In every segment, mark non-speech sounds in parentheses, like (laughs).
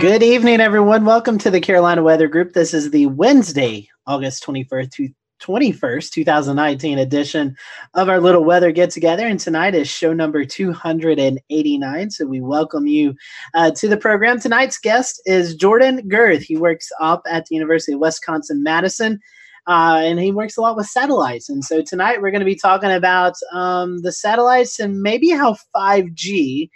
Good evening, everyone. Welcome to the Carolina Weather Group. This is the Wednesday, August 21st, 21st, 2019 edition of our little weather get together. And tonight is show number 289. So we welcome you uh, to the program. Tonight's guest is Jordan Gerth. He works up at the University of Wisconsin Madison. Uh, and he works a lot with satellites. And so tonight we're going to be talking about um, the satellites and maybe how 5G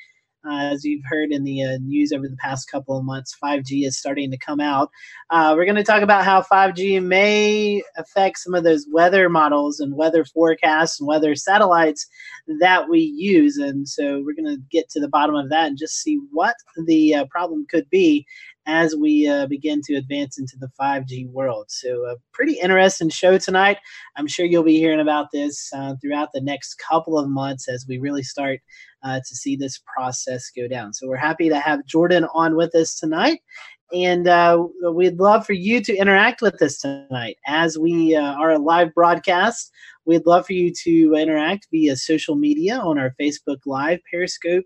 uh, as you've heard in the uh, news over the past couple of months, 5G is starting to come out. Uh, we're going to talk about how 5G may affect some of those weather models and weather forecasts and weather satellites that we use. And so we're going to get to the bottom of that and just see what the uh, problem could be as we uh, begin to advance into the 5G world. So, a pretty interesting show tonight. I'm sure you'll be hearing about this uh, throughout the next couple of months as we really start uh, to see this process go down. So, we're happy to have Jordan on with us tonight. And uh, we'd love for you to interact with us tonight as we uh, are a live broadcast. We'd love for you to interact via social media on our Facebook Live, Periscope,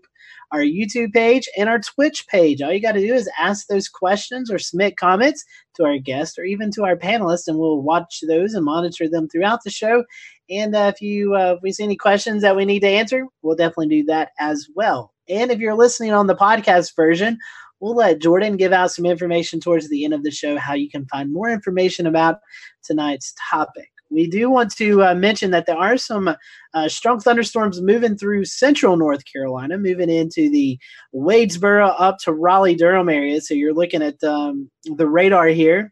our YouTube page, and our Twitch page. All you got to do is ask those questions or submit comments to our guest or even to our panelists, and we'll watch those and monitor them throughout the show. And uh, if you uh, if we see any questions that we need to answer, we'll definitely do that as well. And if you're listening on the podcast version, we'll let Jordan give out some information towards the end of the show how you can find more information about tonight's topic we do want to uh, mention that there are some uh, strong thunderstorms moving through central North Carolina, moving into the Wadesboro up to Raleigh Durham area. So you're looking at um, the radar here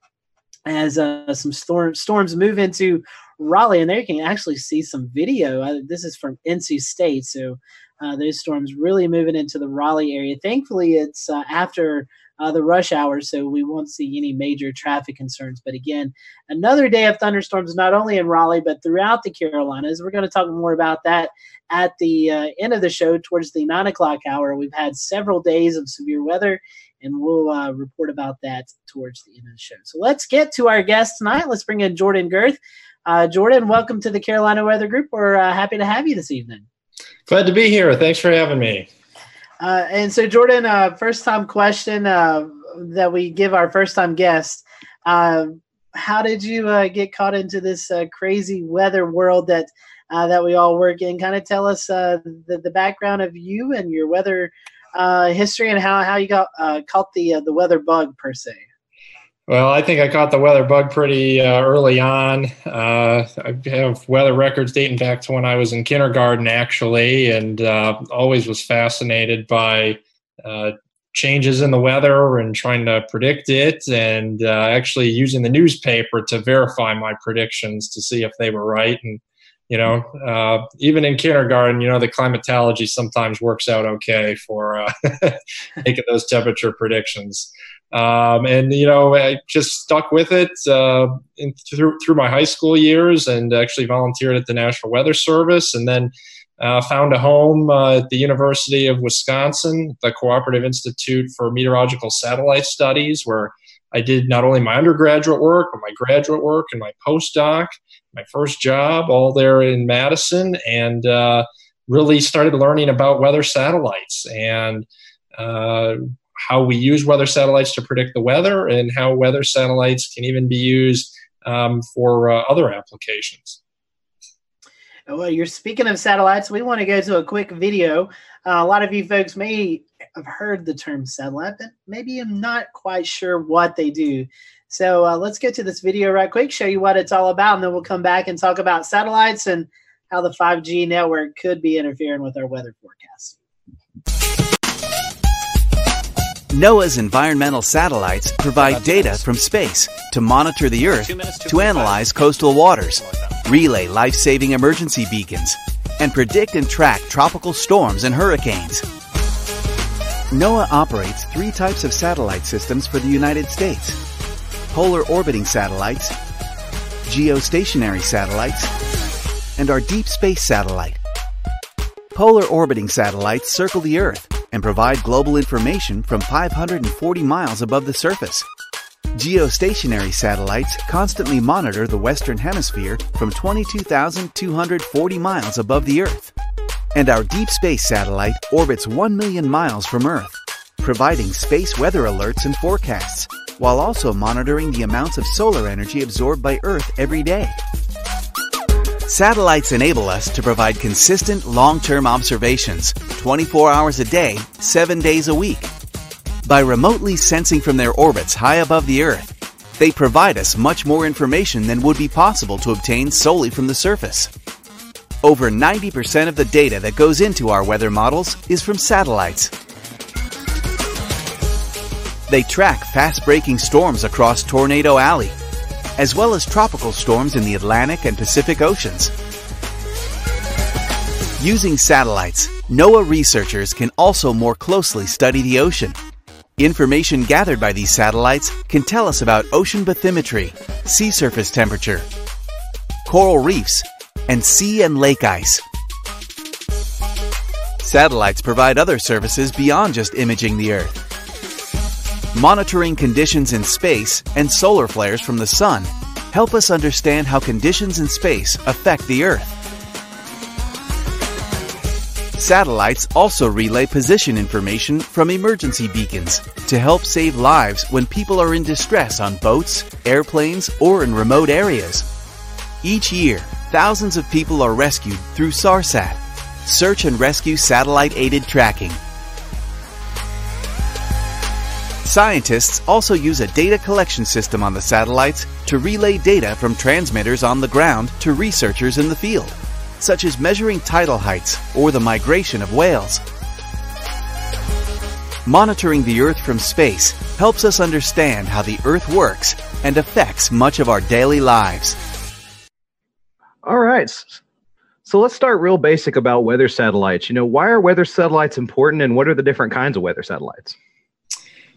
as uh, some storm, storms move into Raleigh, and there you can actually see some video. Uh, this is from NC State, so uh, those storms really moving into the Raleigh area. Thankfully, it's uh, after uh, the rush hour, so we won't see any major traffic concerns. But again, another day of thunderstorms, not only in Raleigh, but throughout the Carolinas. We're going to talk more about that at the uh, end of the show, towards the nine o'clock hour. We've had several days of severe weather, and we'll uh, report about that towards the end of the show. So let's get to our guest tonight. Let's bring in Jordan Gerth. Uh, Jordan, welcome to the Carolina Weather Group. We're uh, happy to have you this evening. Glad to be here. Thanks for having me. Uh, and so, Jordan, uh, first time question uh, that we give our first time guest. Uh, how did you uh, get caught into this uh, crazy weather world that that we all work in? Kind of tell us the, the background of you and your weather history and how, how you got caught the the weather bug per se. Well, I think I caught the weather bug pretty uh, early on. Uh, I have weather records dating back to when I was in kindergarten, actually, and uh, always was fascinated by uh, changes in the weather and trying to predict it, and uh, actually using the newspaper to verify my predictions to see if they were right. And you know, uh, even in kindergarten, you know, the climatology sometimes works out okay for (laughs) making those temperature predictions. Um, and you know, I just stuck with it uh, in, through through my high school years, and actually volunteered at the National Weather Service, and then uh, found a home uh, at the University of Wisconsin, the Cooperative Institute for Meteorological Satellite Studies, where I did not only my undergraduate work, but my graduate work and my postdoc, my first job, all there in Madison, and uh, really started learning about weather satellites and uh, how we use weather satellites to predict the weather and how weather satellites can even be used um, for uh, other applications. Well, you're speaking of satellites. We want to go to a quick video. Uh, a lot of you folks may have heard the term satellite, but maybe I'm not quite sure what they do. So uh, let's get to this video right quick, show you what it's all about, and then we'll come back and talk about satellites and how the 5G network could be interfering with our weather forecast. NOAA's environmental satellites provide data from space to monitor the Earth, to analyze coastal waters, relay life saving emergency beacons, and predict and track tropical storms and hurricanes. NOAA operates three types of satellite systems for the United States polar orbiting satellites, geostationary satellites, and our deep space satellite. Polar orbiting satellites circle the Earth and provide global information from 540 miles above the surface. Geostationary satellites constantly monitor the Western Hemisphere from 22,240 miles above the Earth. And our deep space satellite orbits 1 million miles from Earth, providing space weather alerts and forecasts, while also monitoring the amounts of solar energy absorbed by Earth every day. Satellites enable us to provide consistent long term observations 24 hours a day, 7 days a week. By remotely sensing from their orbits high above the Earth, they provide us much more information than would be possible to obtain solely from the surface. Over 90% of the data that goes into our weather models is from satellites. They track fast breaking storms across Tornado Alley as well as tropical storms in the Atlantic and Pacific Oceans. Using satellites, NOAA researchers can also more closely study the ocean. Information gathered by these satellites can tell us about ocean bathymetry, sea surface temperature, coral reefs, and sea and lake ice. Satellites provide other services beyond just imaging the Earth monitoring conditions in space, and solar flares from the Sun help us understand how conditions in space affect the Earth. Satellites also relay position information from emergency beacons to help save lives when people are in distress on boats, airplanes, or in remote areas. Each year, thousands of people are rescued through SARSAT, Search and Rescue Satellite Aided Tracking. Scientists also use a data collection system on the satellites to relay data from transmitters on the ground to researchers in the field, such as measuring tidal heights or the migration of whales. Monitoring the Earth from space helps us understand how the Earth works and affects much of our daily lives. All right. So let's start real basic about weather satellites. You know, why are weather satellites important and what are the different kinds of weather satellites?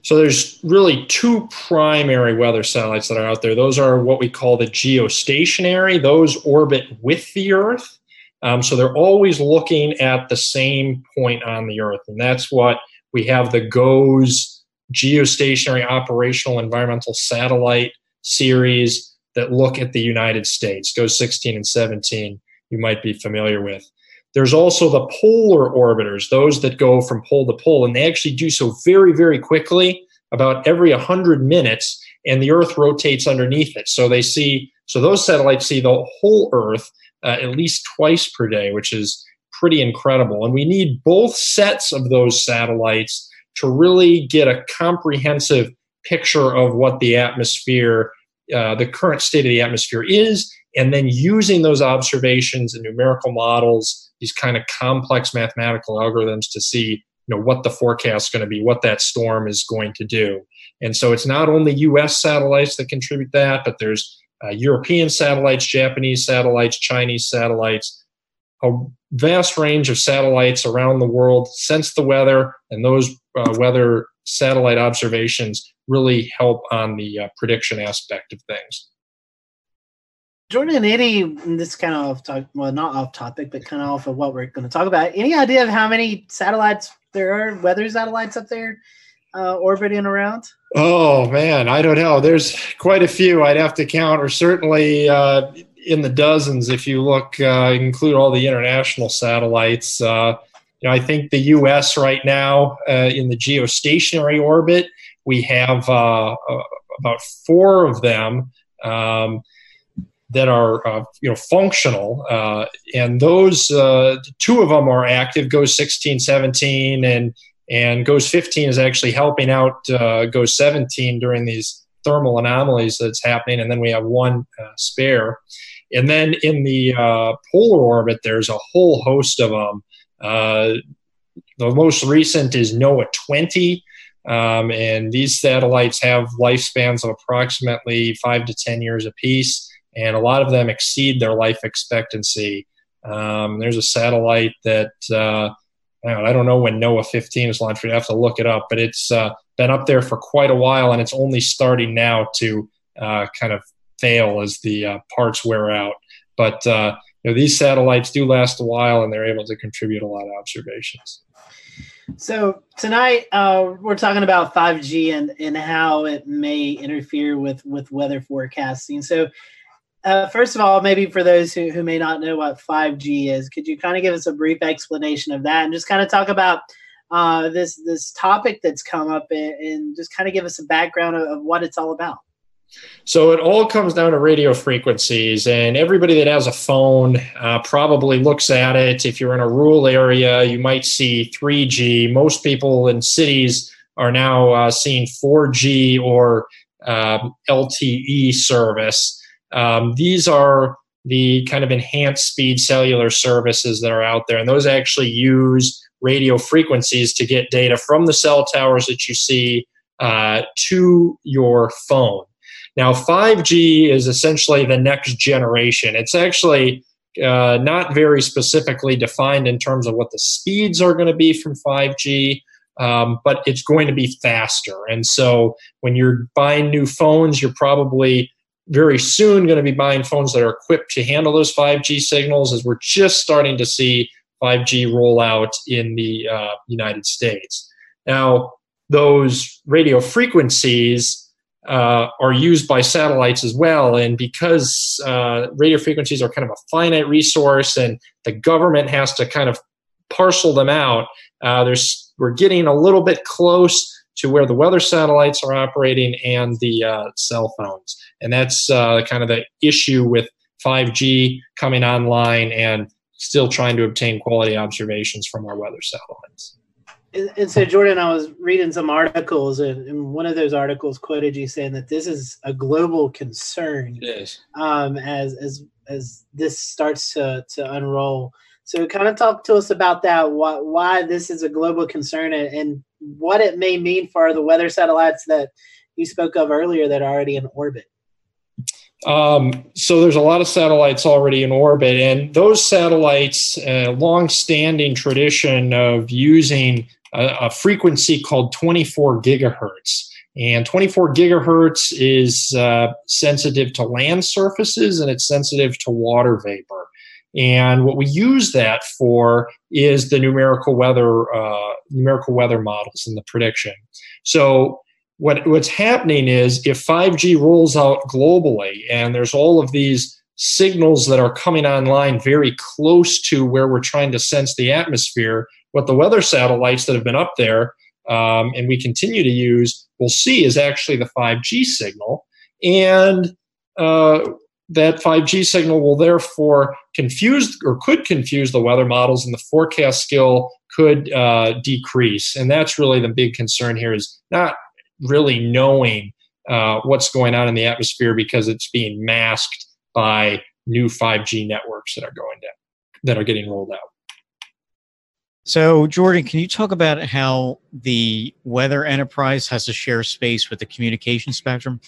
So there's really two primary weather satellites that are out there. Those are what we call the geostationary. Those orbit with the Earth. Um, so they're always looking at the same point on the Earth. And that's what we have the GOES geostationary operational environmental satellite series that look at the United States. GOES 16 and 17 you might be familiar with. There's also the polar orbiters, those that go from pole to pole, and they actually do so very, very quickly, about every 100 minutes, and the Earth rotates underneath it. So they see, so those satellites see the whole Earth uh, at least twice per day, which is pretty incredible. And we need both sets of those satellites to really get a comprehensive picture of what the atmosphere, uh, the current state of the atmosphere is, and then using those observations and numerical models these kind of complex mathematical algorithms to see you know what the forecast is going to be what that storm is going to do. And so it's not only us satellites that contribute that but there's uh, european satellites japanese satellites chinese satellites a vast range of satellites around the world sense the weather and those uh, weather satellite observations really help on the uh, prediction aspect of things Jordan, any this kind of off topic, well, not off topic, but kind of off of what we're going to talk about. Any idea of how many satellites there are, weather satellites up there, uh, orbiting around? Oh man, I don't know. There's quite a few. I'd have to count, or certainly uh, in the dozens if you look, uh, include all the international satellites. Uh, you know, I think the U.S. right now uh, in the geostationary orbit, we have uh, about four of them. Um, that are uh, you know functional uh, and those uh, two of them are active GOES 16 17 and and GOES 15 is actually helping out uh, GOES 17 during these thermal anomalies that's happening and then we have one uh, spare. And then in the uh, polar orbit there's a whole host of them the most recent is NOAA 20 um, and these satellites have lifespans of approximately five to ten years apiece and a lot of them exceed their life expectancy. Um, there's a satellite that uh, I don't know when NOAA 15 is launched. We'd have to look it up, but it's uh, been up there for quite a while, and it's only starting now to uh, kind of fail as the uh, parts wear out. But uh, you know, these satellites do last a while, and they're able to contribute a lot of observations. So tonight uh, we're talking about 5G and, and how it may interfere with, with weather forecasting. So uh, first of all, maybe for those who, who may not know what 5G is, could you kind of give us a brief explanation of that and just kind of talk about uh, this this topic that's come up and, and just kind of give us a background of, of what it's all about. So it all comes down to radio frequencies, and everybody that has a phone uh, probably looks at it. If you're in a rural area, you might see 3G. Most people in cities are now uh, seeing 4G or um, LTE service. Um, these are the kind of enhanced speed cellular services that are out there, and those actually use radio frequencies to get data from the cell towers that you see uh, to your phone. Now, 5G is essentially the next generation. It's actually uh, not very specifically defined in terms of what the speeds are going to be from 5G, um, but it's going to be faster. And so when you're buying new phones, you're probably very soon going to be buying phones that are equipped to handle those 5G signals, as we're just starting to see 5G roll out in the uh, United States. Now, those radio frequencies uh, are used by satellites as well. And because uh, radio frequencies are kind of a finite resource and the government has to kind of parcel them out, uh, there's, we're getting a little bit close to where the weather satellites are operating and the uh, cell phones. And that's uh, kind of the issue with 5G coming online and still trying to obtain quality observations from our weather satellites. And, and so, Jordan, I was reading some articles, and, and, one of those articles quoted you saying that this is a global concern. Yes. Um, as as as this starts to to unroll. So, kind of talk to us about that. Why why this is a global concern, and, and what it may mean for the weather satellites that you spoke of earlier that are already in orbit. Um, so there's a lot of satellites already in orbit, and those satellites, a uh, long-standing tradition of using a, a, frequency called 24 gigahertz. And 24 gigahertz is uh, sensitive to land surfaces and it's sensitive to water vapor. And what we use that for is the numerical weather uh, numerical weather models and the prediction. So what, what's happening is if 5G rolls out globally and there's all of these signals that are coming online very close to where we're trying to sense the atmosphere, what the weather satellites that have been up there um, and we continue to use will see is actually the 5G signal. And uh, that 5G signal will therefore confuse or could confuse the weather models, and the forecast skill could uh, decrease. And that's really the big concern here is not really knowing uh, what's going on in the atmosphere because it's being masked by new 5G networks that are going down, that are getting rolled out. So, Jordan, can you talk about how the weather enterprise has to share space with the communication spectrum?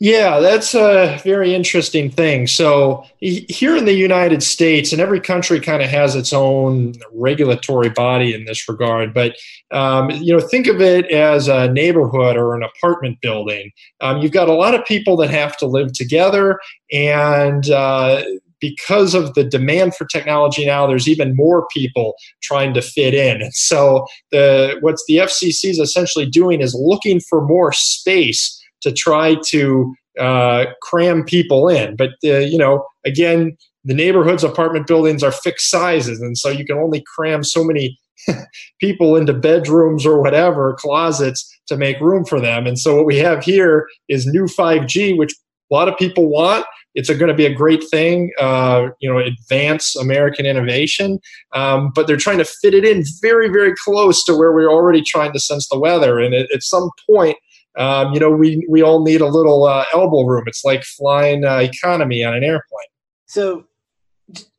Yeah, that's a very interesting thing. So, here in the United States, and every country kind of has its own regulatory body in this regard, but um, you know, think of it as a neighborhood or an apartment building. Um, you've got a lot of people that have to live together, and uh, because of the demand for technology now, there's even more people trying to fit in. (laughs) So the what's the FCC is essentially doing is looking for more space to try to uh, cram people in. But uh, you know, again, the neighborhoods, apartment buildings are fixed sizes, and so you can only cram so many (laughs) people into bedrooms or whatever closets to make room for them. And so what we have here is new 5G, which a lot of people want it's going to be a great thing, uh, you know, advance American innovation. Um, but they're trying to fit it in very, very close to where we're already trying to sense the weather. And at, at some point, um, you know, we we all need a little uh, elbow room. It's like flying uh, economy on an airplane. So,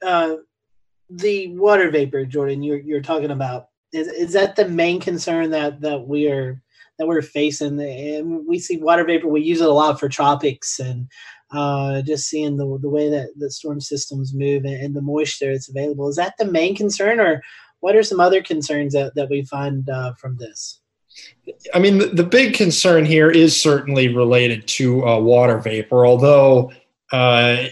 uh, the water vapor, Jordan, you're you're talking about is is that the main concern that that we are that we're facing? And we see water vapor. We use it a lot for tropics and uh, just seeing the the way that the storm systems move and, and, the moisture that's available. Is that the main concern, or what are some other concerns that, that we find uh, from this? I mean, the, the, big concern here is certainly related to uh, water vapor, although uh,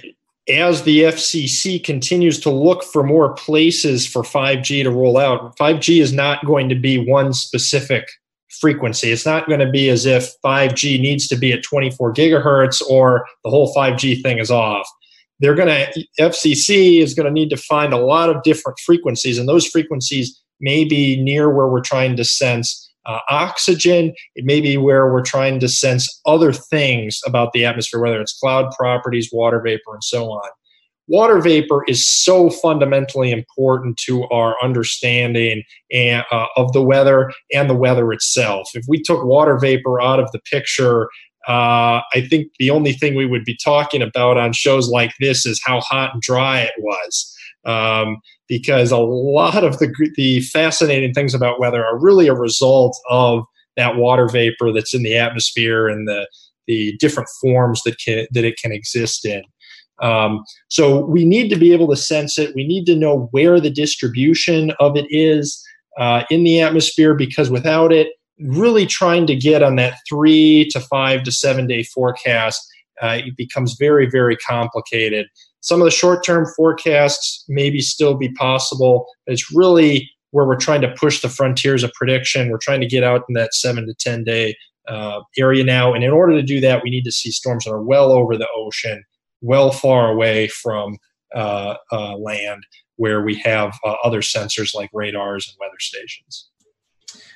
as the FCC continues to look for more places for 5G to roll out, 5G is not going to be one specific frequency. It's not going to be as if 5G needs to be at 24 gigahertz or the whole 5G thing is off. They're going to, FCC is going to need to find a lot of different frequencies, and those frequencies may be near where we're trying to sense uh, oxygen. It may be where we're trying to sense other things about the atmosphere, whether it's cloud properties, water vapor, and so on. Water vapor is so fundamentally important to our understanding and, uh, of the weather and the weather itself. If we took water vapor out of the picture, uh, I think the only thing we would be talking about on shows like this is how hot and dry it was. Um, because a lot of the the fascinating things about weather are really a result of that water vapor that's in the atmosphere and the the different forms that can that it can exist in. Um, so we need to be able to sense it. We need to know where the distribution of it is uh, in the atmosphere because without it, really trying to get on that three to five to seven day forecast, uh, it becomes very very complicated. Some of the short term forecasts maybe still be possible. It's really where we're trying to push the frontiers of prediction. We're trying to get out in that seven to 10 day uh, area now. And in order to do that, we need to see storms that are well over the ocean, well far away from uh, uh, land, where we have uh, other sensors like radars and weather stations.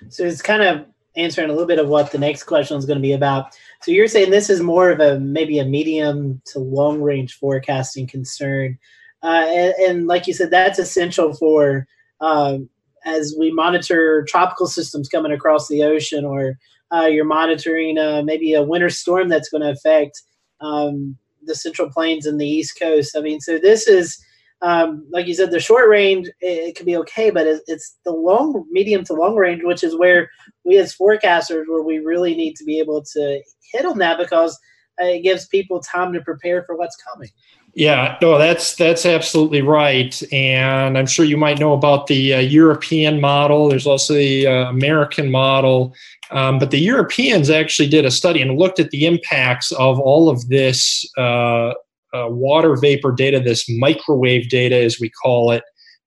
So it's kind of answering a little bit of what the next question is going to be about. So you're saying this is more of a maybe a medium to long range forecasting concern, uh, and, and, like you said, that's essential for um, as we monitor tropical systems coming across the ocean, or uh, you're monitoring uh, maybe a winter storm that's going to affect um, the central plains and the east coast. I mean, so this is um, like you said, the short range it, it can be okay, but it, it's the long, medium to long range, which is where we as forecasters, where we really need to be able to hit on that because it gives people time to prepare for what's coming. Yeah, no, that's that's absolutely right, and I'm sure you might know about the uh, European model. There's also the uh, American model, um, but the Europeans actually did a study and looked at the impacts of all of this uh, uh, water vapor data, this microwave data, as we call it,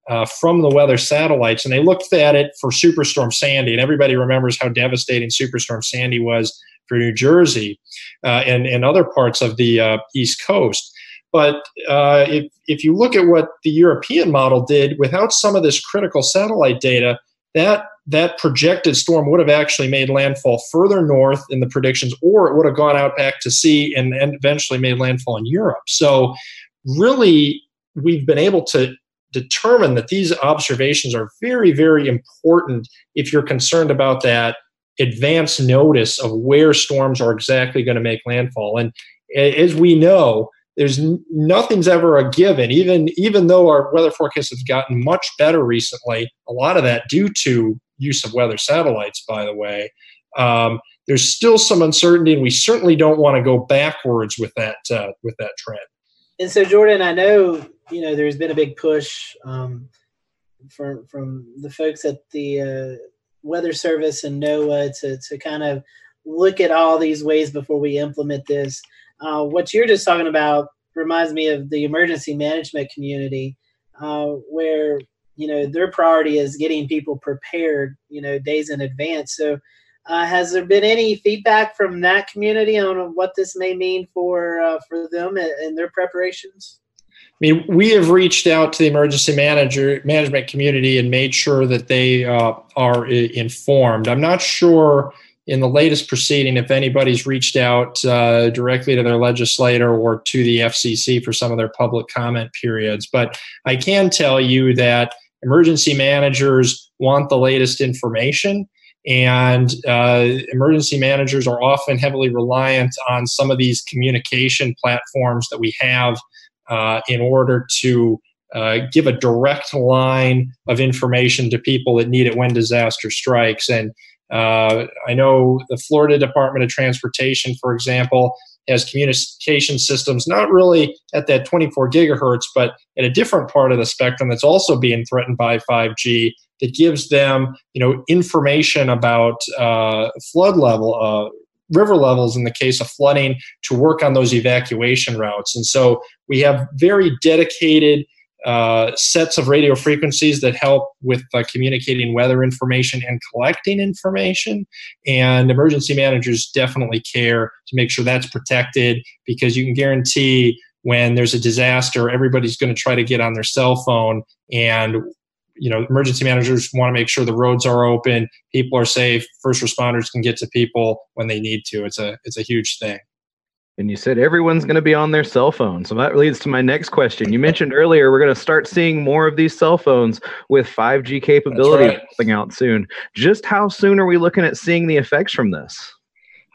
uh, from the weather satellites. And they looked at it for Superstorm Sandy. And everybody remembers how devastating Superstorm Sandy was for New Jersey uh, and, and other parts of the uh, East Coast. But uh, if, if you look at what the European model did without some of this critical satellite data, that that projected storm would have actually made landfall further north in the predictions, or it would have gone out back to sea and, and eventually made landfall in Europe. So, really, we've been able to determine that these observations are very, very important if you're concerned about that advance notice of where storms are exactly going to make landfall. And as we know, there's nothing's ever a given. Even even though our weather forecasts have gotten much better recently a lot of that due to use of weather satellites by the way um, there's still some uncertainty and we certainly don't want to go backwards with that uh, with that trend. And so jordan i know you know there's been a big push um, from from the folks at the uh, weather service and noaa to to kind of look at all these ways before we implement this uh, what you're just talking about reminds me of the emergency management community, uh, where you know their priority is getting people prepared, you know, days in advance. So, uh, has there been any feedback from that community on what this may mean for uh, for them and their preparations? I mean, we have reached out to the emergency manager management community and made sure that they uh, are informed. I'm not sure in the latest proceeding if anybody's reached out uh, directly to their legislator or to the FCC for some of their public comment periods. But I can tell you that emergency managers want the latest information. And uh, emergency managers are often heavily reliant on some of these communication platforms that we have uh, in order to uh, give a direct line of information to people that need it when disaster strikes. And uh, I know the Florida Department of Transportation, for example, has communication systems not really at that 24 gigahertz, but at a different part of the spectrum that's also being threatened by 5G that gives them, you know, information about uh, flood level, uh, river levels in the case of flooding to work on those evacuation routes. And so we have very dedicated uh, sets of radio frequencies that help with uh, communicating weather information and collecting information. And emergency managers definitely care to make sure that's protected because you can guarantee when there's a disaster, everybody's going to try to get on their cell phone and you know, emergency managers want to make sure the roads are open, people are safe, first responders can get to people when they need to. It's a it's a huge thing. And you said everyone's going to be on their cell phone. So that leads to my next question. You mentioned earlier we're going to start seeing more of these cell phones with 5G capability right. coming out soon. Just how soon are we looking at seeing the effects from this?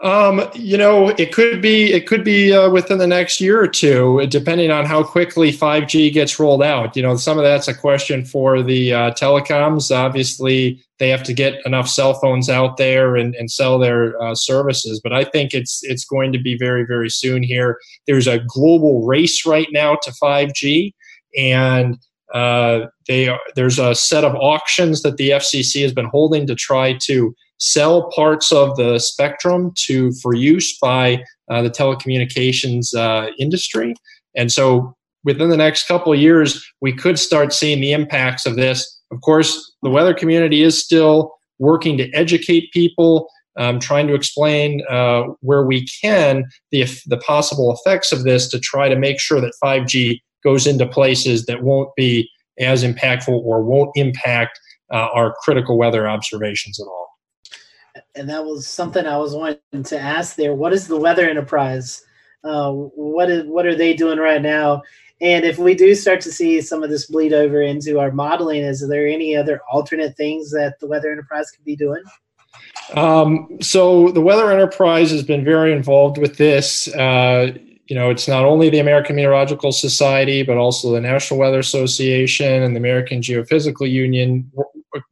Um, you know, it could be it could be uh, within the next year or two, depending on how quickly 5G gets rolled out. You know, some of that's a question for the uh, telecoms. Obviously, they have to get enough cell phones out there and, and sell their uh, services. But I think it's it's going to be very very soon here. There's a global race right now to 5G, and uh, they are, there's a set of auctions that the FCC has been holding to try to sell parts of the spectrum to for use by uh, the telecommunications uh, industry. And so within the next couple of years, we could start seeing the impacts of this. Of course, the weather community is still working to educate people, um, trying to explain uh, where we can the, the possible effects of this to try to make sure that 5G goes into places that won't be as impactful or won't impact uh, our critical weather observations at all and that was something I was wanting to ask there. What is the Weather Enterprise? Uh, what is what are they doing right now? And if we do start to see some of this bleed over into our modeling, is there any other alternate things that the Weather Enterprise could be doing? Um, so the Weather Enterprise has been very involved with this. Uh, you know, it's not only the American Meteorological Society, but also the National Weather Association and the American Geophysical Union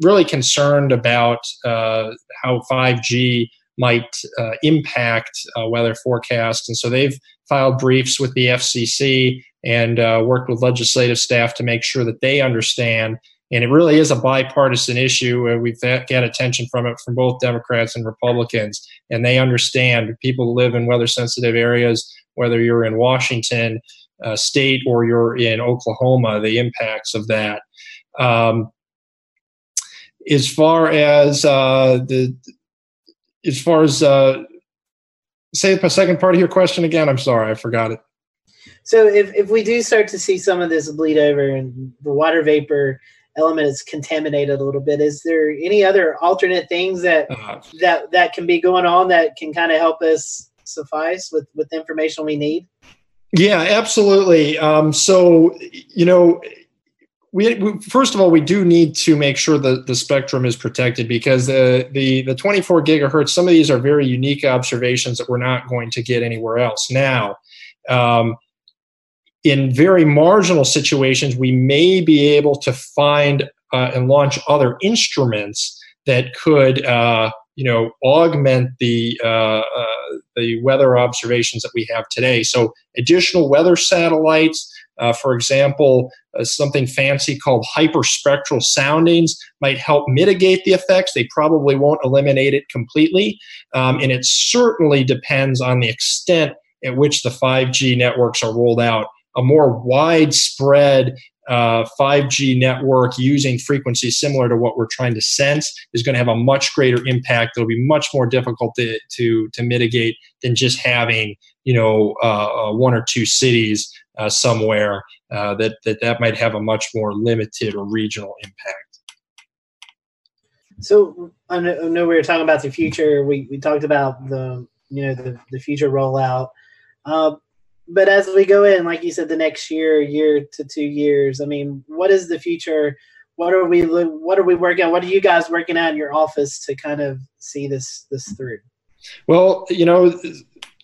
really concerned about uh, how 5G might uh, impact uh, weather forecasts. And so they've filed briefs with the FCC and uh, worked with legislative staff to make sure that they understand. And it really is a bipartisan issue. we've got attention from it from both Democrats and Republicans. And they understand people live in weather sensitive areas, whether you're in Washington uh, state or you're in Oklahoma, the impacts of that. Um, as far as uh, the as far as uh, say the second part of your question again. I'm sorry i forgot it. So if, if we do start to see some of this bleed over and the water vapor element is contaminated a little bit is there any other alternate things that uh, that that can be going on that can kind of help us suffice with with the information we need? Yeah absolutely. Um, so you know we, we, first of all we do need to make sure that the spectrum is protected because the, the the 24 gigahertz some of these are very unique observations that we're not going to get anywhere else. Now um, in very marginal situations we may be able to find uh, and launch other instruments that could uh, you know augment the uh, uh the weather observations that we have today. So additional weather satellites uh, for example, uh, something fancy called hyperspectral soundings might help mitigate the effects. They probably won't eliminate it completely. Um, and it certainly depends on the extent at which the 5G networks are rolled out. A more widespread uh, 5G network using frequencies similar to what we're trying to sense is going to have a much greater impact. It'll be much more difficult to to, to mitigate than just having you know uh, uh one or two cities uh, somewhere uh, that, that that might have a much more limited or regional impact. So I know we were talking about the future. We, we talked about the you know the, the future rollout. Uh, but as we go in, like you said, the next year, year to two years, I mean, what is the future? What are we what are we working on? What are you guys working at in your office to kind of see this this through? Well, you know,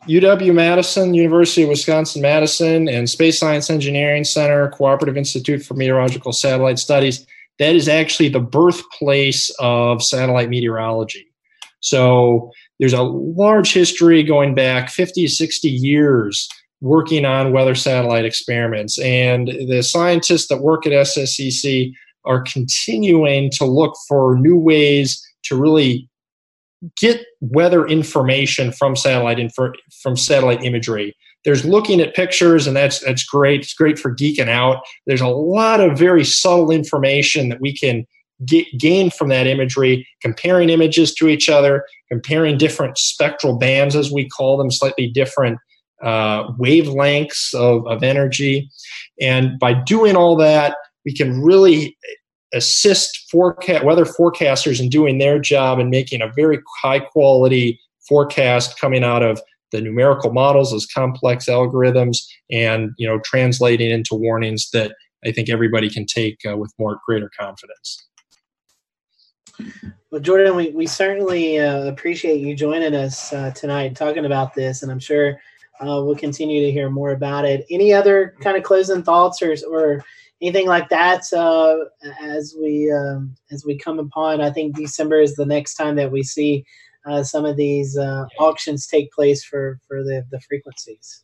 UW Madison, University of Wisconsin Madison, and Space Science Engineering Center, Cooperative Institute for Meteorological Satellite Studies, that is actually the birthplace of satellite meteorology. So there's a large history going back 50, 60 years working on weather satellite experiments. And the scientists that work at SSEC are continuing to look for new ways to really get weather information from satellite from satellite imagery. There's looking at pictures, and that's that's great. It's great for geeking out. There's a lot of very subtle information that we can get, gain from that imagery, comparing images to each other, comparing different spectral bands, as we call them, slightly different uh, wavelengths of, of energy. And by doing all that, we can really assist forecast weather forecasters in doing their job and making a very high quality forecast coming out of the numerical models, those complex algorithms, and you know translating into warnings that I think everybody can take uh, with more greater confidence. Well, Jordan, we, we certainly uh, appreciate you joining us uh, tonight talking about this, and I'm sure uh, we'll continue to hear more about it. Any other kind of closing thoughts or, or anything like that uh, as we um, as we come upon? I think December is the next time that we see uh, some of these uh, auctions take place for for the the frequencies.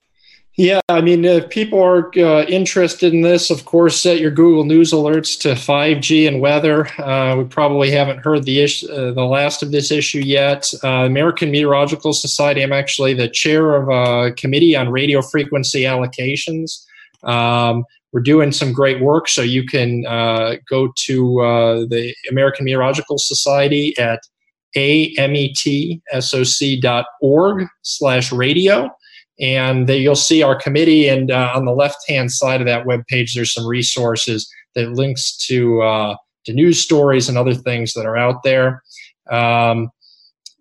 Yeah, I mean, if people are uh, interested in this, of course, set your Google News alerts to 5G and weather. Uh, we probably haven't heard the uh, the last of this issue yet. American Meteorological Society. I'm actually the chair of a committee on radio frequency allocations. Um, we're doing some great work, so you can uh, go to uh, the American Meteorological Society at ametsoc.org slash radio. And there you'll see our committee and uh, on the left hand side of that web page there's some resources that links to uh, to news stories and other things that are out there. Um,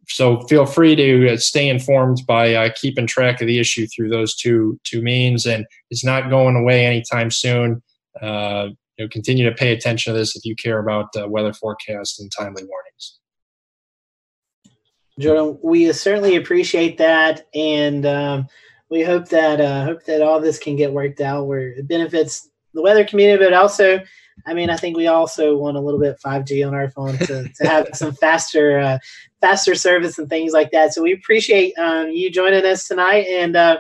so feel free to uh, stay informed by uh, keeping track of the issue through those two two means and it's not going away anytime soon. Uh, you know, continue to pay attention to this if you care about uh, weather forecasts and timely warnings. Jordan, we certainly appreciate that, and um, we hope that uh, hope that all this can get worked out where it benefits the weather community, but also, I mean, I think we also want a little bit 5G on our phone to, to have (laughs) some faster uh, faster service and things like that. So we appreciate um, you joining us tonight. And uh,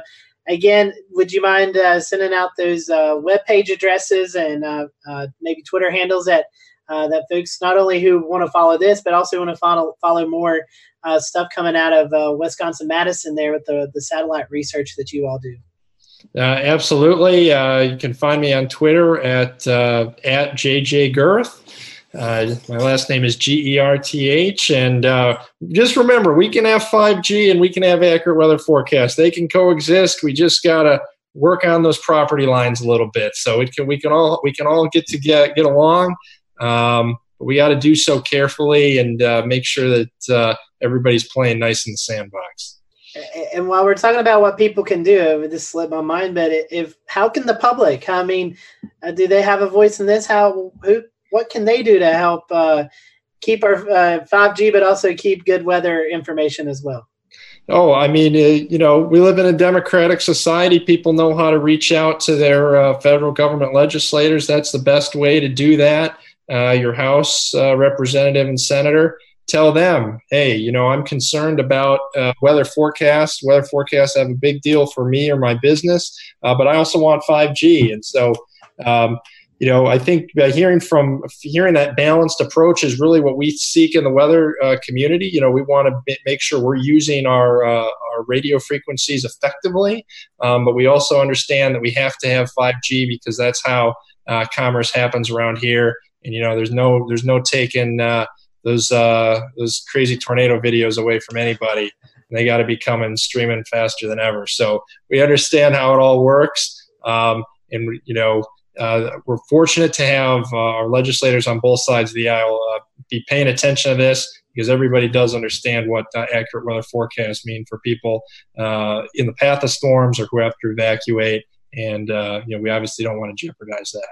again, would you mind uh, sending out those uh, web page addresses and uh, uh, maybe Twitter handles that that folks not only who want to follow this, but also want to follow follow more uh, stuff coming out of uh, Wisconsin Madison there with the, the satellite research that you all do. Uh, absolutely. Uh, you can find me on Twitter at uh, at JJ Gerth. Uh, my last name is G E R T H. And just remember, we can have 5G and we can have accurate weather forecasts. They can coexist. We just got to work on those property lines a little bit. So it can, we can all we can all get to get, get along. Um, but we got to do so carefully and make sure that everybody's playing nice in the sandbox. And while we're talking about what people can do, this slipped my mind, but if how can the public? I mean, uh, do they have a voice in this? How who what can they do to help uh, keep our uh, 5G, but also keep good weather information as well? Oh, I mean, uh, you know, we live in a democratic society. People know how to reach out to their uh, federal government legislators. That's the best way to do that. Uh, your House uh, representative and senator tell them, hey, you know, I'm concerned about uh, weather forecasts. Weather forecasts have a big deal for me or my business, uh, but I also want 5G. And so, um, you know, I think hearing from hearing that balanced approach is really what we seek in the weather uh, community. You know, we want to make sure we're using our uh, our radio frequencies effectively, um, but we also understand that we have to have 5G because that's how uh, commerce happens around here. And you know, there's no there's no taking uh, those uh, those crazy tornado videos away from anybody. And They got to be coming streaming faster than ever. So we understand how it all works, um, and you know uh, we're fortunate to have uh, our legislators on both sides of the aisle uh, be paying attention to this because everybody does understand what accurate weather forecasts mean for people uh, in the path of storms or who have to evacuate. And uh, you know we obviously don't want to jeopardize that.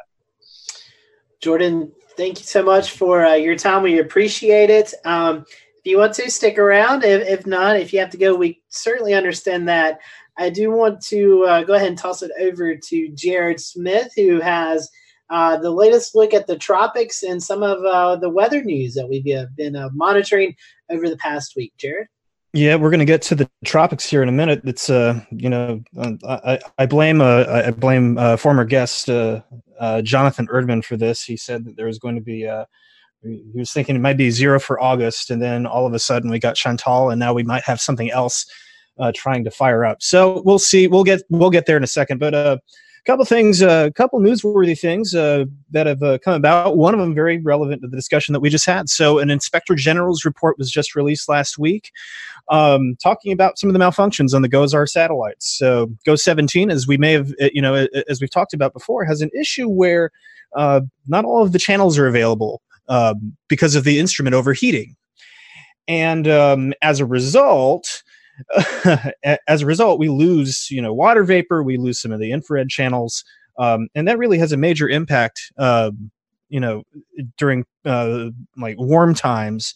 Jordan, thank you so much for uh, your time. We appreciate it. Um, if you want to stick around, if, if not, if you have to go, we certainly understand that. I do want to uh, go ahead and toss it over to Jared Smith, who has uh, the latest look at the tropics and some of uh, the weather news that we've uh, been uh, monitoring over the past week. Jared? Yeah, we're going to get to the tropics here in a minute. It's uh, you know, I, I blame uh, I blame uh, former guest uh, uh, Jonathan Erdman for this. He said that there was going to be uh, he was thinking it might be zero for August, and then all of a sudden we got Chantal, and now we might have something else uh, trying to fire up. So we'll see. We'll get we'll get there in a second. But uh, couple things, a uh, couple newsworthy things uh, that have uh, come about. One of them very relevant to the discussion that we just had. So, an inspector general's report was just released last week, um, talking about some of the malfunctions on the GOES-R satellites. So, GOES 17, as we may have, uh, you know, as we've talked about before, has an issue where uh, not all of the channels are available um, because of the instrument overheating. And um, as a result, (laughs) as a result, we lose, you know, water vapor. We lose some of the infrared channels, um, and that really has a major impact, uh, you know, during uh, like warm times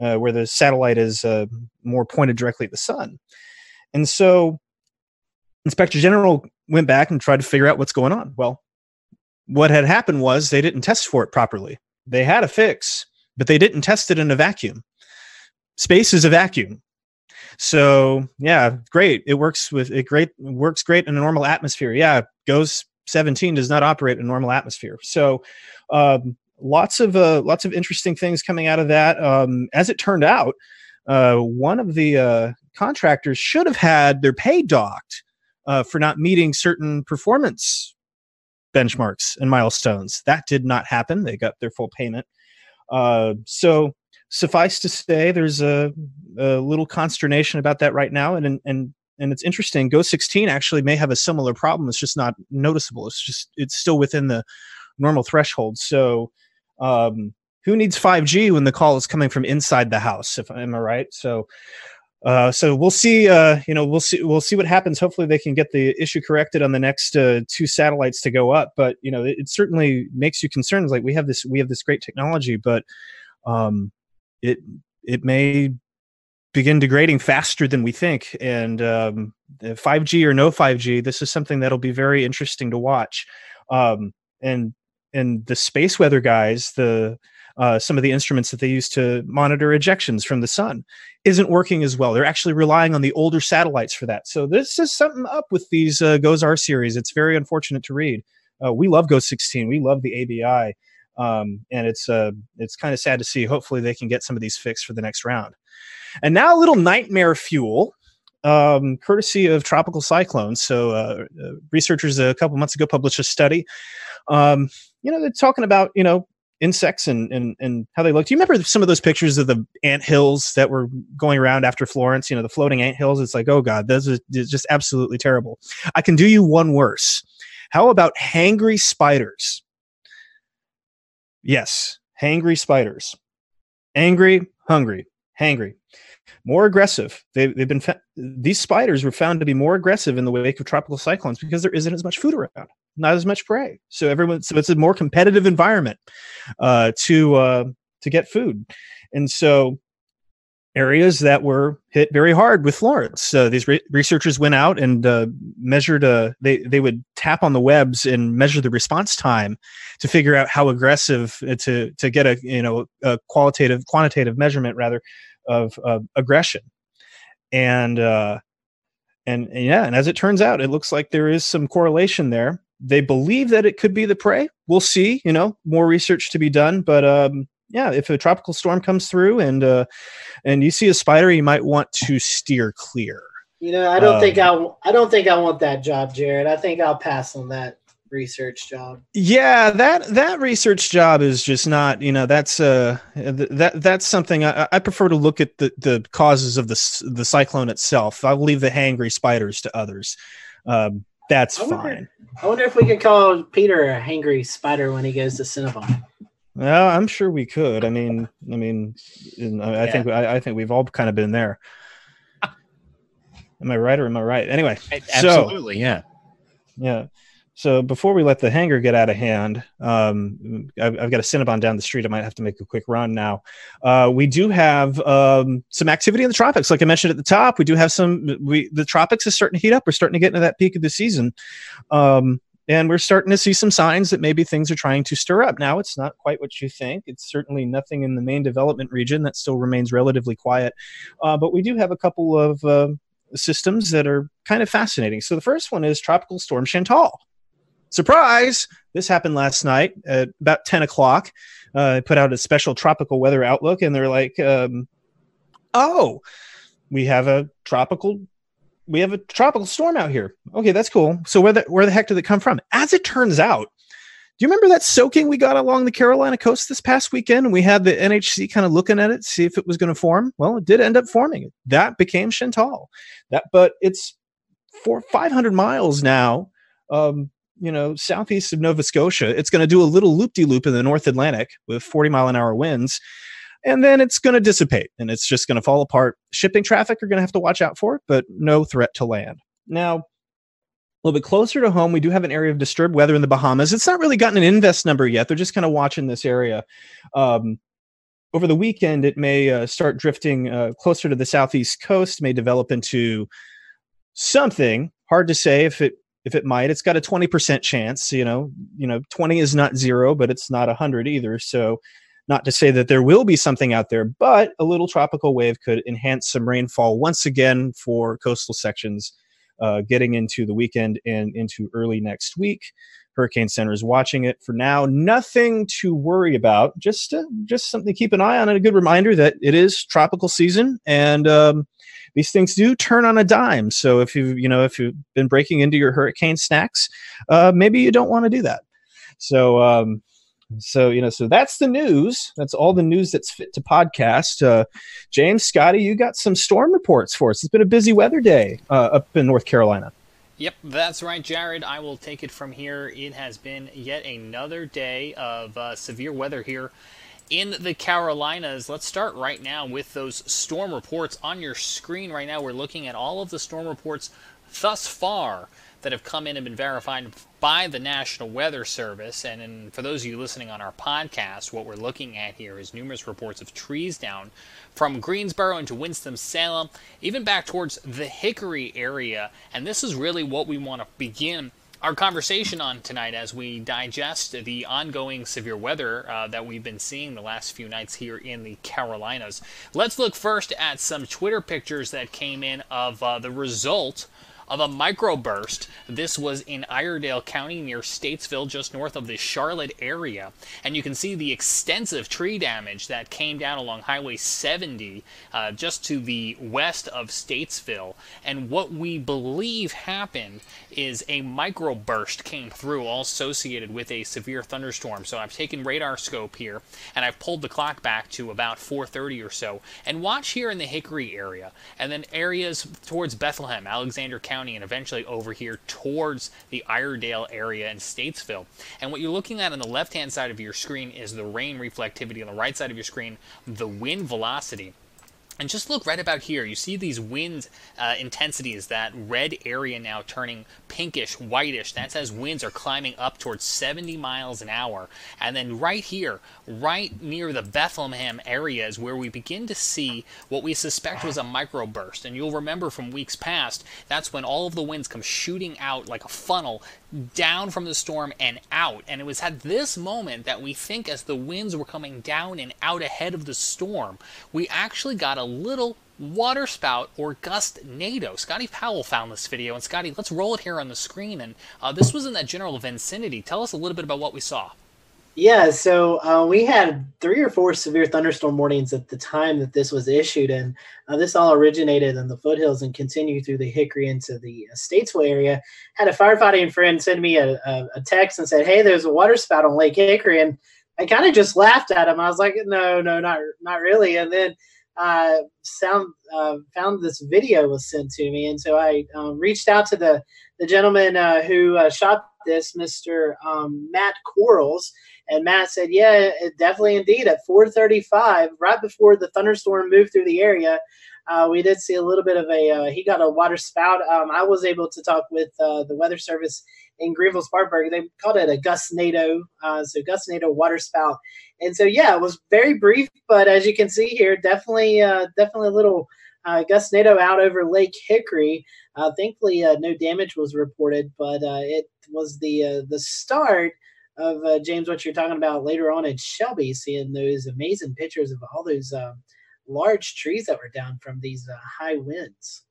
uh, where the satellite is uh, more pointed directly at the sun. And so, Inspector General went back and tried to figure out what's going on. Well, what had happened was they didn't test for it properly. They had a fix, but they didn't test it in a vacuum. Space is a vacuum. So yeah, great. It works with it great works great in a normal atmosphere. Yeah, GOES 17 does not operate in normal atmosphere. So um, lots of uh, lots of interesting things coming out of that. Um, as it turned out, uh, one of the uh, contractors should have had their pay docked uh, for not meeting certain performance benchmarks and milestones. That did not happen. They got their full payment. Uh, so suffice to say, there's a, a, little consternation about that right now, and and and it's interesting. GOES 16 actually may have a similar problem. It's just not noticeable. It's just it's still within the normal threshold. So. Um, who needs 5G when the call is coming from inside the house? If I am I right? So, uh, so we'll see. Uh, you know, we'll see. We'll see what happens. Hopefully, they can get the issue corrected on the next uh, two satellites to go up. But you know, it, it, certainly makes you concerned. Like we have this, we have this great technology, but um, it it may begin degrading faster than we think. And um, 5G or no 5G, this is something that'll be very interesting to watch. Um, and and the space weather guys, the uh, some of the instruments that they use to monitor ejections from the sun isn't working as well. They're actually relying on the older satellites for that. So this is something up with these uh, GOES-R series. It's very unfortunate to read. Uh, we love GOES 16. We love the ABI. Um, and it's uh, it's kind of sad to see. Hopefully, they can get some of these fixed for the next round. And now, a little nightmare fuel, um, courtesy of tropical cyclones. So, uh, uh, researchers a couple months ago published a study. Um, you know, they're talking about you know insects and, and and how they look. Do you remember some of those pictures of the ant hills that were going around after Florence? You know, the floating ant hills. It's like, oh god, this is just absolutely terrible. I can do you one worse. How about hangry spiders? Yes, hangry spiders. Angry, hungry, hangry. More aggressive. They, they've been fa- these spiders were found to be more aggressive in the wake of tropical cyclones because there isn't as much food around not as much prey. So everyone, so it's a more competitive environment uh, to uh, to get food, and so areas that were hit very hard with Florence. So these re- researchers went out and uh, measured. Uh, they they would tap on the webs and measure the response time to figure out how aggressive uh, to to get a you know a qualitative quantitative measurement rather of, aggression, and. Uh, and, and yeah, and as it turns out, it looks like there is some correlation there they believe that it could be the prey. We'll see. You know, more research to be done. But um, yeah, if a tropical storm comes through and uh, and you see a spider, you might want to steer clear. You know, I don't um, think I I don't think I want that job, Jared. I think I'll pass on that research job. Yeah, that that research job is just not. You know, that's uh that that's something I, I prefer to look at the the causes of the the cyclone itself. I'll leave the hangry spiders to others. Um, that's I wonder, fine. I wonder if we could call Peter a hangry spider when he goes to Cinnabon. Well, I'm sure we could. I mean, I mean, I, yeah. I think I, I, think we've all kind of been there. Am I right or am I right? Anyway, absolutely, so, yeah, yeah. So before we let the hanger get out of hand, um, I've, I've, got a Cinnabon down the street. I might have to make a quick run now. Uh, we do have um, some activity in the tropics, like I mentioned at the top. We do have some. We the tropics is starting to heat up. We're starting to get into that peak of the season, um, and we're starting to see some signs that maybe things are trying to stir up. Now it's not quite what you think. It's certainly nothing in the main development region that still remains relatively quiet, uh, but we do have a couple of uh, systems that are kind of fascinating. So the first one is Tropical Storm Chantal surprise this happened last night at about 10 o'clock uh, put out a special tropical weather outlook and they're like um, oh we have a tropical we have a tropical storm out here. Okay that's cool. So where the, where the heck did it come from? As it turns out do you remember that soaking we got along the carolina coast this past weekend? We had the nhc kind of looking at it see if it was going to form. Well it did end up forming. That became chantal. That but it's for 500 miles now um, you know, southeast of Nova Scotia. It's going to do a little loop de loop in the North Atlantic with 40 mile an hour winds. And then it's going to dissipate and it's just going to fall apart. Shipping traffic are going to have to watch out for it, but no threat to land. Now, a little bit closer to home, we do have an area of disturbed weather in the Bahamas. It's not really gotten an invest number yet. They're just kind of watching this area. Um, over the weekend, it may uh, start drifting uh, closer to the southeast coast, may develop into something. Hard to say if it if it might. It's got a twenty percent chance. You know, you know, twenty is not zero, but it's not hundred either. So, not to say that there will be something out there, but a little tropical wave could enhance some rainfall once again for coastal sections, uh, getting into the weekend and into early next week. Hurricane Center is watching it for now. Nothing to worry about. Just uh, just something to keep an eye on, and a good reminder that it is tropical season, and um, these things do turn on a dime. So if you you know if you've been breaking into your hurricane snacks, uh, maybe you don't want to do that. So um, so you know so that's the news. That's all the news that's fit to podcast. Uh, James, Scotty, you got some storm reports for us. It's been a busy weather day uh, up in North Carolina. Yep, that's right, Jared. I will take it from here. It has been yet another day of uh, severe weather here in the Carolinas. Let's start right now with those storm reports on your screen. Right now, we're looking at all of the storm reports thus far that have come in and been verified by the National Weather Service. And in, for those of you listening on our podcast, what we're looking at here is numerous reports of trees down from Greensboro into Winston-Salem, even back towards the Hickory area. And this is really what we want to begin our conversation on tonight as we digest the ongoing severe weather uh, that we've been seeing the last few nights here in the Carolinas. Let's look first at some Twitter pictures that came in of uh, the result of a microburst. This was in Iredell County near Statesville, just north of the Charlotte area. And you can see the extensive tree damage that came down along Highway 70 uh, just to the west of Statesville. And what we believe happened is a microburst came through, all associated with a severe thunderstorm. So I've taken RadarScope here and I've pulled the clock back to about 4:30 or so. And watch here in the Hickory area, and then areas towards Bethlehem, Alexander County, and eventually over here towards the Iredell area and Statesville. And what you're looking at on the left-hand side of your screen is the rain reflectivity. On the right side of your screen, the wind velocity. And just look right about here. You see these wind uh, intensities, that red area now turning pinkish, whitish. That's as winds are climbing up towards 70 miles an hour. And then right here, right near the Bethlehem area is where we begin to see what we suspect was a microburst. And you'll remember from weeks past, that's when all of the winds come shooting out like a funnel down from the storm and out. And it was at this moment that we think as the winds were coming down and out ahead of the storm, we actually got a little waterspout or gustnado. Scotty Powell found this video, and Scotty, let's roll it here on the screen. And uh, this was in that general vicinity. Tell us a little bit about what we saw. Yeah, so uh, we had three or four severe thunderstorm warnings at the time that this was issued, and uh, this all originated in the foothills and continued through the Hickory into the uh, Statesville area. Had a firefighting friend send me a, a, a text and said, "Hey, there's a water spout on Lake Hickory," and I kind of just laughed at him. I was like, "No, no, not not really." And then uh, sound uh, found this video was sent to me, and so I um, reached out to the the gentleman uh, who uh, shot this, Mister um, Matt Quarles, and Matt said, "Yeah, definitely, indeed, at 4:35, right before the thunderstorm moved through the area." Uh, we did see a little bit of a uh, he got a water spout. Um, I was able to talk with uh, the weather service in Greenville Spartanburg. They called it a gustnado, uh, so gustnado water spout. And so yeah, it was very brief, but as you can see here, definitely uh, definitely a little uh, gustnado out over Lake Hickory. Uh, thankfully, uh, no damage was reported, but uh, it was the uh, the start of uh, James. What you're talking about later on in Shelby, seeing those amazing pictures of all those uh, large trees that were down from these uh, high winds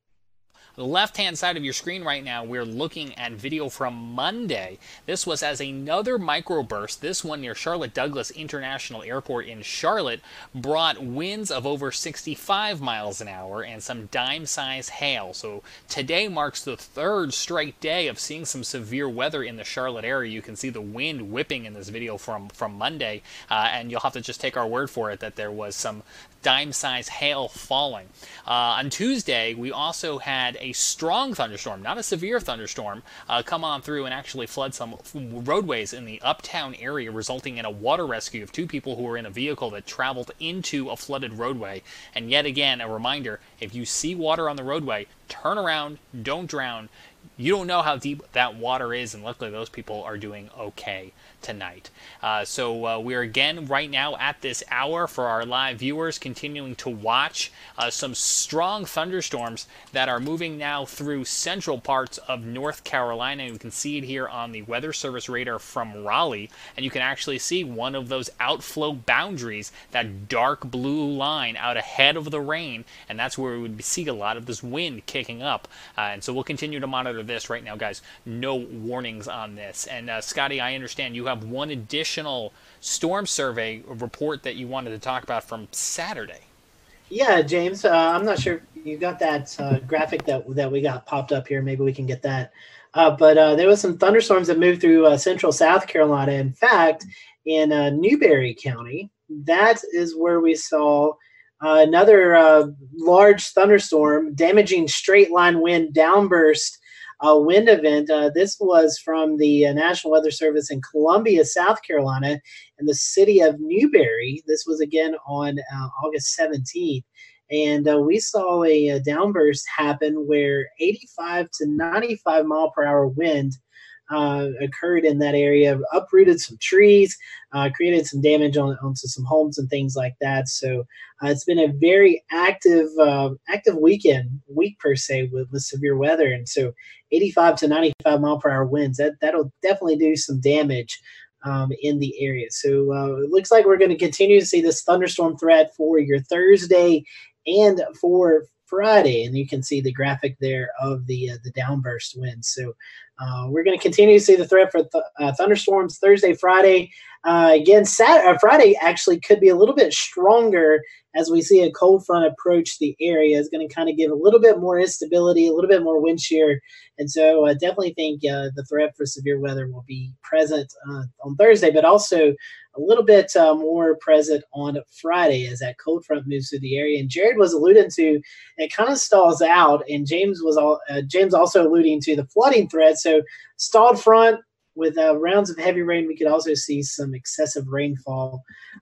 the left hand side of your screen right now, we're looking at video from Monday. This was as another microburst. This one near Charlotte Douglas International Airport in Charlotte brought winds of over 65 miles an hour and some dime size hail. So today marks the third straight day of seeing some severe weather in the Charlotte area. You can see the wind whipping in this video from, from Monday, uh, and you'll have to just take our word for it that there was some dime size hail falling. Uh, on Tuesday, we also had a strong thunderstorm, not a severe thunderstorm, uh, come on through and actually flood some roadways in the uptown area, resulting in a water rescue of two people who were in a vehicle that traveled into a flooded roadway. And yet again, a reminder if you see water on the roadway, turn around, don't drown. You don't know how deep that water is, and luckily those people are doing okay tonight. Uh, so uh, we're again right now at this hour for our live viewers continuing to watch uh, some strong thunderstorms that are moving now through central parts of North Carolina. You can see it here on the Weather Service radar from Raleigh, and you can actually see one of those outflow boundaries, that dark blue line out ahead of the rain, and that's where we would see a lot of this wind kicking up. Uh, and so we'll continue to monitor this right now, guys. No warnings on this. And uh, Scotty, I understand you have one additional storm survey report that you wanted to talk about from Saturday. Yeah, James. Uh, I'm not sure you got that uh, graphic that that we got popped up here. Maybe we can get that. Uh, but uh, there was some thunderstorms that moved through uh, central South Carolina. In fact, in uh, Newberry County, that is where we saw another large thunderstorm damaging straight line wind downburst uh, wind event. Uh, this was from the uh, National Weather Service in Columbia, South Carolina, and the city of Newberry. This was again on uh, August 17th. And uh, we saw a, a, downburst happen where 85 to 95 mile per hour wind uh, occurred in that area, uprooted some trees, uh, created some damage on onto some homes and things like that. So uh, it's been a very active uh, active weekend week per se with, with severe weather, and so 85 to 95 mile per hour winds that that'll definitely do some damage. Um, in the area. So uh, it looks like we're going to continue to see this thunderstorm threat for your Thursday and for Friday, and you can see the graphic there of the uh, the downburst winds. So uh, we're going to continue to see the threat for th- uh, thunderstorms Thursday, Friday. Uh, again, Saturday, uh, Friday actually could be a little bit stronger as we see a cold front approach the area. Is going to kind of give a little bit more instability, a little bit more wind shear, and so I definitely think uh, the threat for severe weather will be present uh, on Thursday, but also a little bit uh, more present on Friday as that cold front moves through the area. And Jared was alluding to it kind of stalls out, and James was all uh, James also alluding to the flooding threat. So stalled front with uh, rounds of heavy rain, we could also see some excessive rainfall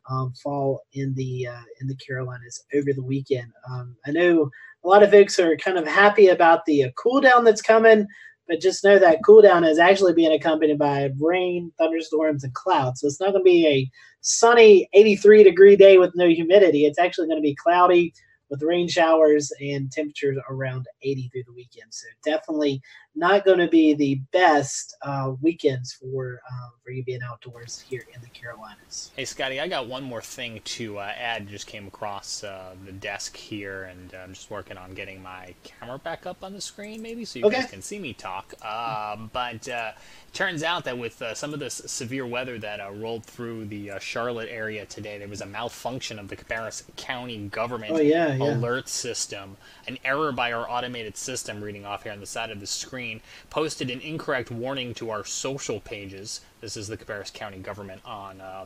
um, fall in the uh, in the Carolinas over the weekend. Um, I know a lot of folks are kind of happy about the uh, cool down that's coming, but just know that cool down is actually being accompanied by rain, thunderstorms, and clouds. So it's not going to be a sunny 83 degree day with no humidity. It's actually going to be cloudy with rain showers and temperatures around 80 through the weekend. So definitely not going to be the best uh, weekends for uh, for you being outdoors here in the Carolinas. Hey Scotty, I got one more thing to uh, add. Just came across uh, the desk here, and I'm just working on getting my camera back up on the screen, maybe so you okay. guys can see me talk. Um, but uh, turns out that with uh, some of this severe weather that uh, rolled through the uh, Charlotte area today, there was a malfunction of the Cabarrus County government oh, yeah, yeah. alert system. An error by our automated system, reading off here on the side of the screen, posted an incorrect warning to our social pages. This is the Cabarrus County government on uh,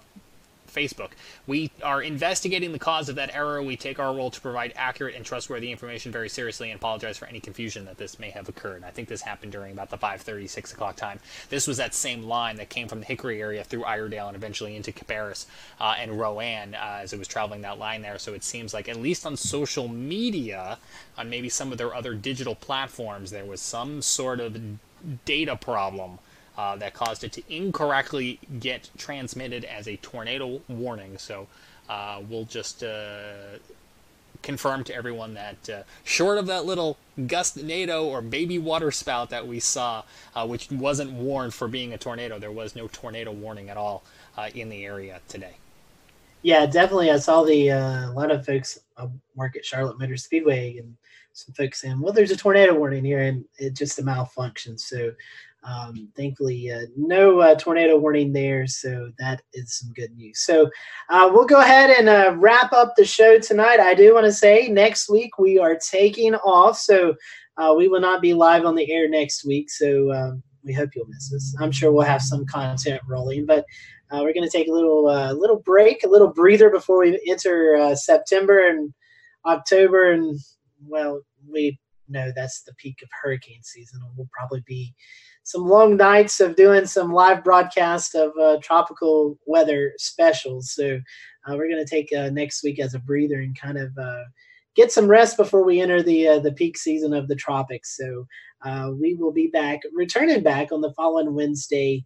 Facebook. We are investigating the cause of that error. We take our role to provide accurate and trustworthy information very seriously and apologize for any confusion that this may have occurred. I think this happened during about the 5:30, 6 o'clock time. This was that same line that came from the Hickory area through Iredell and eventually into Cabarrus uh, and Rowan uh, as it was traveling that line there. So it seems like, at least on social media, on maybe some of their other digital platforms, there was some sort of data problem uh, that caused it to incorrectly get transmitted as a tornado warning. So uh, we'll just uh, confirm to everyone that uh, short of that little gust gustnado or baby water spout that we saw, uh, which wasn't warned for being a tornado, there was no tornado warning at all uh, in the area today. Yeah, definitely. I saw the a lot of folks work at Charlotte Motor Speedway and some folks saying, "Well, there's a tornado warning here," and it just a malfunction. So um, thankfully, uh, no uh, tornado warning there, so that is some good news. So uh, we'll go ahead and uh, wrap up the show tonight. I do want to say next week we are taking off, so uh, we will not be live on the air next week. So um, we hope you'll miss us. I'm sure we'll have some content rolling, but uh, we're going to take a little little break, a little breather before we enter September and October, and well, we know that's the peak of hurricane season. We'll probably be some long nights of doing some live broadcast of uh, tropical weather specials. So uh, we're going to take uh, next week as a breather and kind of uh, get some rest before we enter the uh, the peak season of the tropics. So uh, we will be back, returning back on the following Wednesday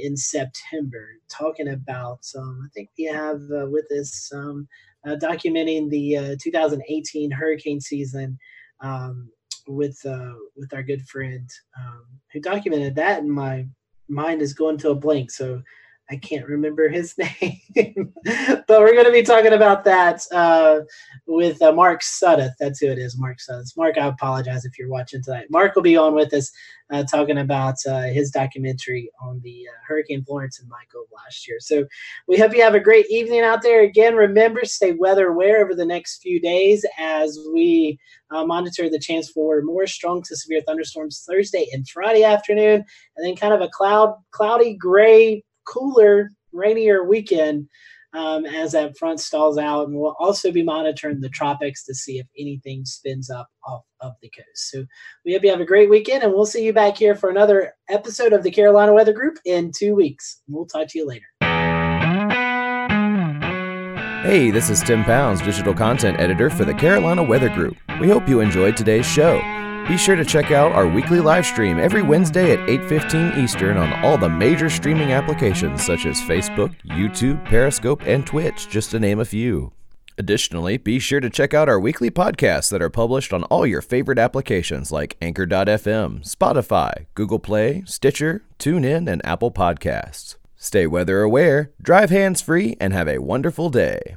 in September, talking about. Um, I think we have with us um, documenting the uh, 2018 hurricane season. Um, with uh, with our good friend um, who documented that, and my mind is going to a blank. So I can't remember his (laughs) name, but we're going to be talking about that uh, with uh, Mark Sudduth. That's who it is, Mark Sudduth. Mark, I apologize if you're watching tonight. Mark will be on with us uh, talking about uh, his documentary on the uh, Hurricane Florence and Michael last year. So we hope you have a great evening out there. Again, remember, stay weather aware over the next few days as we uh, monitor the chance for more strong to severe thunderstorms Thursday and Friday afternoon, and then kind of a cloud, cloudy, gray cooler, rainier weekend um, as that front stalls out. And we'll also be monitoring the tropics to see if anything spins up off of the coast. So we hope you have a great weekend, and we'll see you back here for another episode of the Carolina Weather Group in two weeks. We'll talk to you later. Hey, this is Tim Pounds, digital content editor for the Carolina Weather Group. We hope you enjoyed today's show. Be sure to check out our weekly live stream every Wednesday at 8:15 Eastern on all the major streaming applications such as Facebook, YouTube, Periscope, and Twitch, just to name a few. Additionally, be sure to check out our weekly podcasts that are published on all your favorite applications like Anchor.fm, Spotify, Google Play, Stitcher, TuneIn, and Apple Podcasts. Stay weather aware, drive hands free, and have a wonderful day.